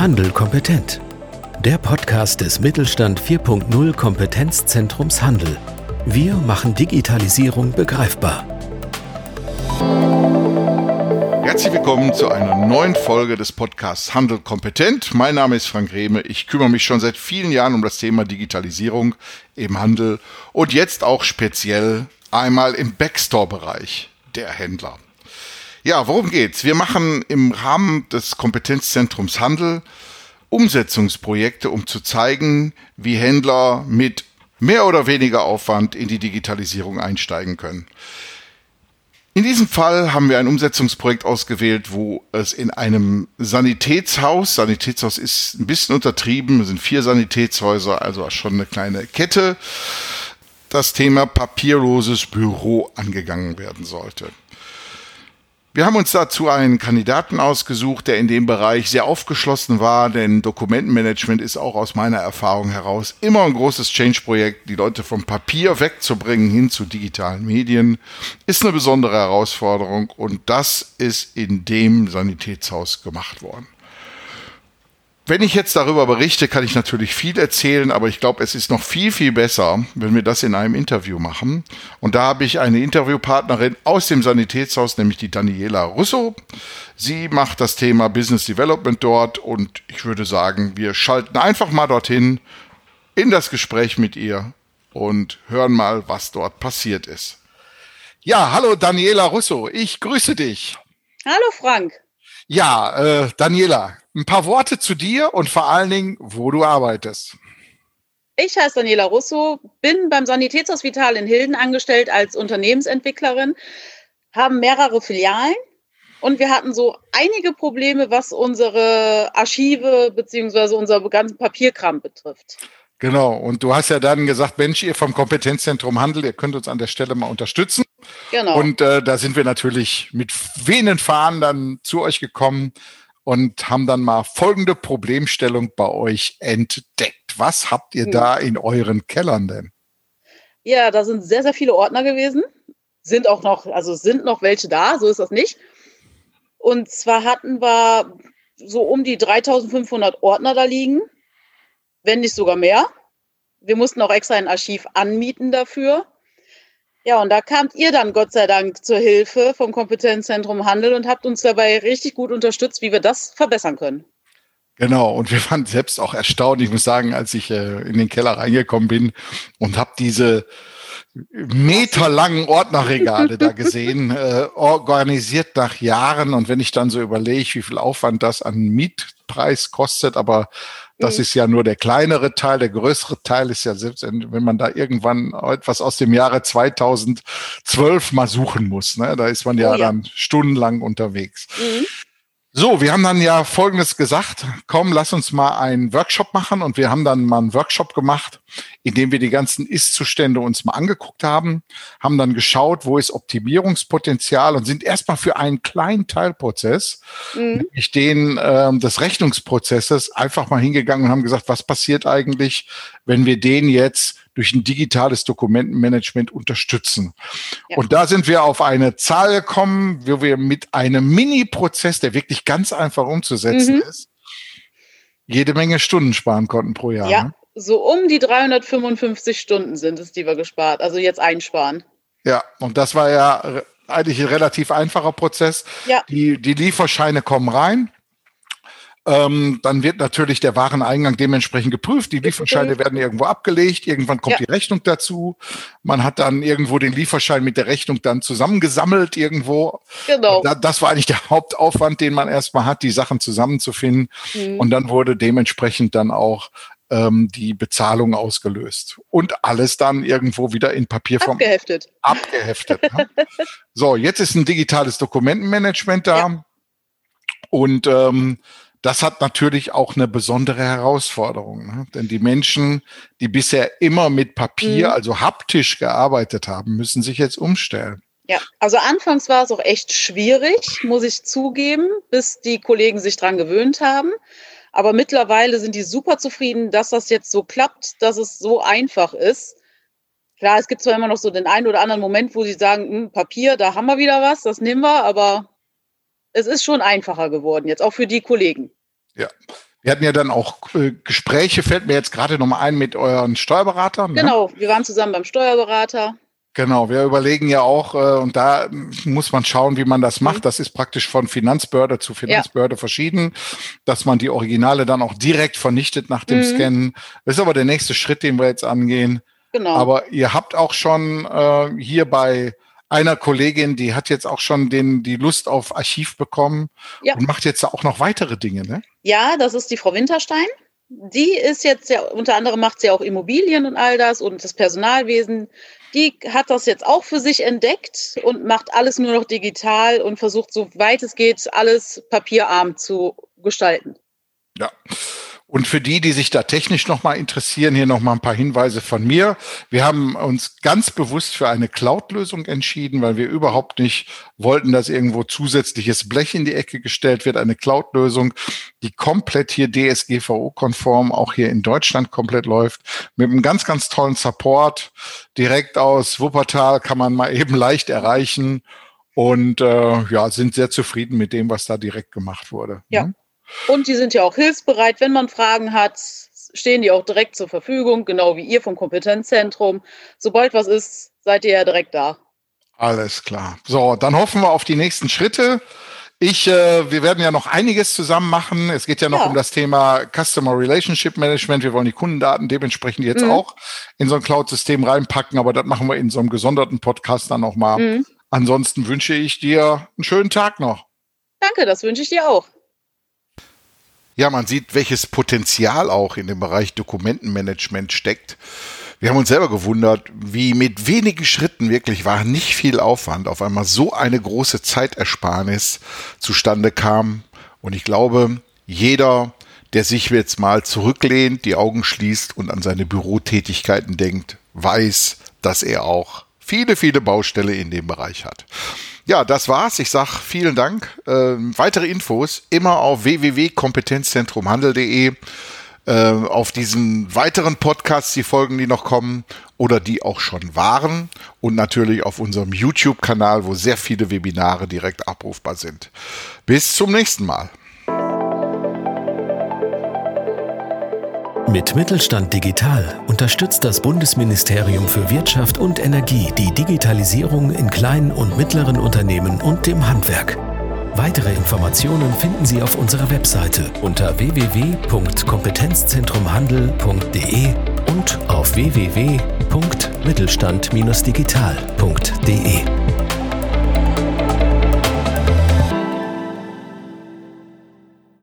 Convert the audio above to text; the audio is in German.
Handel kompetent. Der Podcast des Mittelstand 4.0 Kompetenzzentrums Handel. Wir machen Digitalisierung begreifbar. Herzlich willkommen zu einer neuen Folge des Podcasts Handel kompetent. Mein Name ist Frank Rehme. Ich kümmere mich schon seit vielen Jahren um das Thema Digitalisierung im Handel und jetzt auch speziell einmal im Backstore-Bereich der Händler. Ja, worum geht's? Wir machen im Rahmen des Kompetenzzentrums Handel Umsetzungsprojekte, um zu zeigen, wie Händler mit mehr oder weniger Aufwand in die Digitalisierung einsteigen können. In diesem Fall haben wir ein Umsetzungsprojekt ausgewählt, wo es in einem Sanitätshaus, Sanitätshaus ist ein bisschen untertrieben, es sind vier Sanitätshäuser, also schon eine kleine Kette, das Thema papierloses Büro angegangen werden sollte. Wir haben uns dazu einen Kandidaten ausgesucht, der in dem Bereich sehr aufgeschlossen war, denn Dokumentenmanagement ist auch aus meiner Erfahrung heraus immer ein großes Change-Projekt. Die Leute vom Papier wegzubringen hin zu digitalen Medien ist eine besondere Herausforderung und das ist in dem Sanitätshaus gemacht worden. Wenn ich jetzt darüber berichte, kann ich natürlich viel erzählen, aber ich glaube, es ist noch viel, viel besser, wenn wir das in einem Interview machen. Und da habe ich eine Interviewpartnerin aus dem Sanitätshaus, nämlich die Daniela Russo. Sie macht das Thema Business Development dort und ich würde sagen, wir schalten einfach mal dorthin in das Gespräch mit ihr und hören mal, was dort passiert ist. Ja, hallo Daniela Russo, ich grüße dich. Hallo Frank. Ja, äh, Daniela, ein paar Worte zu dir und vor allen Dingen, wo du arbeitest. Ich heiße Daniela Russo, bin beim Sanitätshospital in Hilden angestellt als Unternehmensentwicklerin, haben mehrere Filialen und wir hatten so einige Probleme, was unsere Archive bzw. unser ganzen Papierkram betrifft. Genau, und du hast ja dann gesagt, Mensch, ihr vom Kompetenzzentrum Handel, ihr könnt uns an der Stelle mal unterstützen. Genau. Und äh, da sind wir natürlich mit wehenden Fahnen dann zu euch gekommen und haben dann mal folgende Problemstellung bei euch entdeckt. Was habt ihr da in euren Kellern denn? Ja, da sind sehr, sehr viele Ordner gewesen. Sind auch noch, also sind noch welche da, so ist das nicht. Und zwar hatten wir so um die 3500 Ordner da liegen, wenn nicht sogar mehr. Wir mussten auch extra ein Archiv anmieten dafür. Ja, und da kamt ihr dann Gott sei Dank zur Hilfe vom Kompetenzzentrum Handel und habt uns dabei richtig gut unterstützt, wie wir das verbessern können. Genau, und wir waren selbst auch erstaunt. Ich muss sagen, als ich äh, in den Keller reingekommen bin und habe diese meterlangen Ordnerregale da gesehen, äh, organisiert nach Jahren. Und wenn ich dann so überlege, wie viel Aufwand das an Mietpreis kostet, aber das mhm. ist ja nur der kleinere Teil. Der größere Teil ist ja selbst, wenn man da irgendwann etwas aus dem Jahre 2012 mal suchen muss. Ne? Da ist man ja, oh ja. dann stundenlang unterwegs. Mhm. So, wir haben dann ja Folgendes gesagt. Komm, lass uns mal einen Workshop machen. Und wir haben dann mal einen Workshop gemacht, in dem wir die ganzen Ist-Zustände uns mal angeguckt haben, haben dann geschaut, wo ist Optimierungspotenzial und sind erstmal für einen kleinen Teilprozess, mhm. nämlich den äh, des Rechnungsprozesses, einfach mal hingegangen und haben gesagt, was passiert eigentlich, wenn wir den jetzt durch ein digitales Dokumentenmanagement unterstützen. Ja. Und da sind wir auf eine Zahl gekommen, wo wir mit einem Mini-Prozess, der wirklich ganz einfach umzusetzen mhm. ist, jede Menge Stunden sparen konnten pro Jahr. Ja, ne? so um die 355 Stunden sind es, die wir gespart, also jetzt einsparen. Ja, und das war ja eigentlich ein relativ einfacher Prozess. Ja. Die, die Lieferscheine kommen rein. Ähm, dann wird natürlich der Wareneingang dementsprechend geprüft. Die Lieferscheine werden irgendwo abgelegt. Irgendwann kommt ja. die Rechnung dazu. Man hat dann irgendwo den Lieferschein mit der Rechnung dann zusammengesammelt irgendwo. Genau. Da, das war eigentlich der Hauptaufwand, den man erstmal hat, die Sachen zusammenzufinden. Mhm. Und dann wurde dementsprechend dann auch ähm, die Bezahlung ausgelöst. Und alles dann irgendwo wieder in Papierform. Abgeheftet. Abgeheftet. ne? So, jetzt ist ein digitales Dokumentenmanagement da. Ja. Und ähm, das hat natürlich auch eine besondere Herausforderung. Ne? Denn die Menschen, die bisher immer mit Papier, mhm. also haptisch gearbeitet haben, müssen sich jetzt umstellen. Ja, also anfangs war es auch echt schwierig, muss ich zugeben, bis die Kollegen sich dran gewöhnt haben. Aber mittlerweile sind die super zufrieden, dass das jetzt so klappt, dass es so einfach ist. Klar, es gibt zwar immer noch so den einen oder anderen Moment, wo sie sagen, hm, Papier, da haben wir wieder was, das nehmen wir, aber es ist schon einfacher geworden, jetzt auch für die Kollegen. Ja. Wir hatten ja dann auch äh, Gespräche, fällt mir jetzt gerade nochmal ein mit euren Steuerberatern. Ne? Genau, wir waren zusammen beim Steuerberater. Genau, wir überlegen ja auch, äh, und da muss man schauen, wie man das macht. Mhm. Das ist praktisch von Finanzbehörde zu Finanzbehörde ja. verschieden, dass man die Originale dann auch direkt vernichtet nach dem mhm. Scannen. Das ist aber der nächste Schritt, den wir jetzt angehen. Genau. Aber ihr habt auch schon äh, hier bei einer Kollegin, die hat jetzt auch schon den, die Lust auf Archiv bekommen ja. und macht jetzt auch noch weitere Dinge, ne? Ja, das ist die Frau Winterstein. Die ist jetzt ja, unter anderem macht sie auch Immobilien und all das und das Personalwesen. Die hat das jetzt auch für sich entdeckt und macht alles nur noch digital und versucht, so weit es geht, alles papierarm zu gestalten. Ja. Und für die, die sich da technisch nochmal interessieren, hier nochmal ein paar Hinweise von mir. Wir haben uns ganz bewusst für eine Cloud-Lösung entschieden, weil wir überhaupt nicht wollten, dass irgendwo zusätzliches Blech in die Ecke gestellt wird. Eine Cloud-Lösung, die komplett hier DSGVO-konform auch hier in Deutschland komplett läuft. Mit einem ganz, ganz tollen Support. Direkt aus Wuppertal kann man mal eben leicht erreichen. Und äh, ja, sind sehr zufrieden mit dem, was da direkt gemacht wurde. Ja. Und die sind ja auch hilfsbereit, wenn man Fragen hat, stehen die auch direkt zur Verfügung, genau wie ihr vom Kompetenzzentrum. Sobald was ist, seid ihr ja direkt da. Alles klar. So, dann hoffen wir auf die nächsten Schritte. Ich, äh, wir werden ja noch einiges zusammen machen. Es geht ja noch ja. um das Thema Customer Relationship Management. Wir wollen die Kundendaten dementsprechend jetzt mhm. auch in so ein Cloud-System reinpacken, aber das machen wir in so einem gesonderten Podcast dann nochmal. Mhm. Ansonsten wünsche ich dir einen schönen Tag noch. Danke, das wünsche ich dir auch. Ja, man sieht, welches Potenzial auch in dem Bereich Dokumentenmanagement steckt. Wir haben uns selber gewundert, wie mit wenigen Schritten wirklich war nicht viel Aufwand auf einmal so eine große Zeitersparnis zustande kam. Und ich glaube, jeder, der sich jetzt mal zurücklehnt, die Augen schließt und an seine Bürotätigkeiten denkt, weiß, dass er auch viele, viele Baustelle in dem Bereich hat. Ja, das war's. Ich sag vielen Dank. Ähm, weitere Infos immer auf www.kompetenzzentrumhandel.de. Äh, auf diesen weiteren Podcasts, die Folgen, die noch kommen oder die auch schon waren und natürlich auf unserem YouTube-Kanal, wo sehr viele Webinare direkt abrufbar sind. Bis zum nächsten Mal. Mit Mittelstand Digital unterstützt das Bundesministerium für Wirtschaft und Energie die Digitalisierung in kleinen und mittleren Unternehmen und dem Handwerk. Weitere Informationen finden Sie auf unserer Webseite unter www.kompetenzzentrumhandel.de und auf www.mittelstand-digital.de.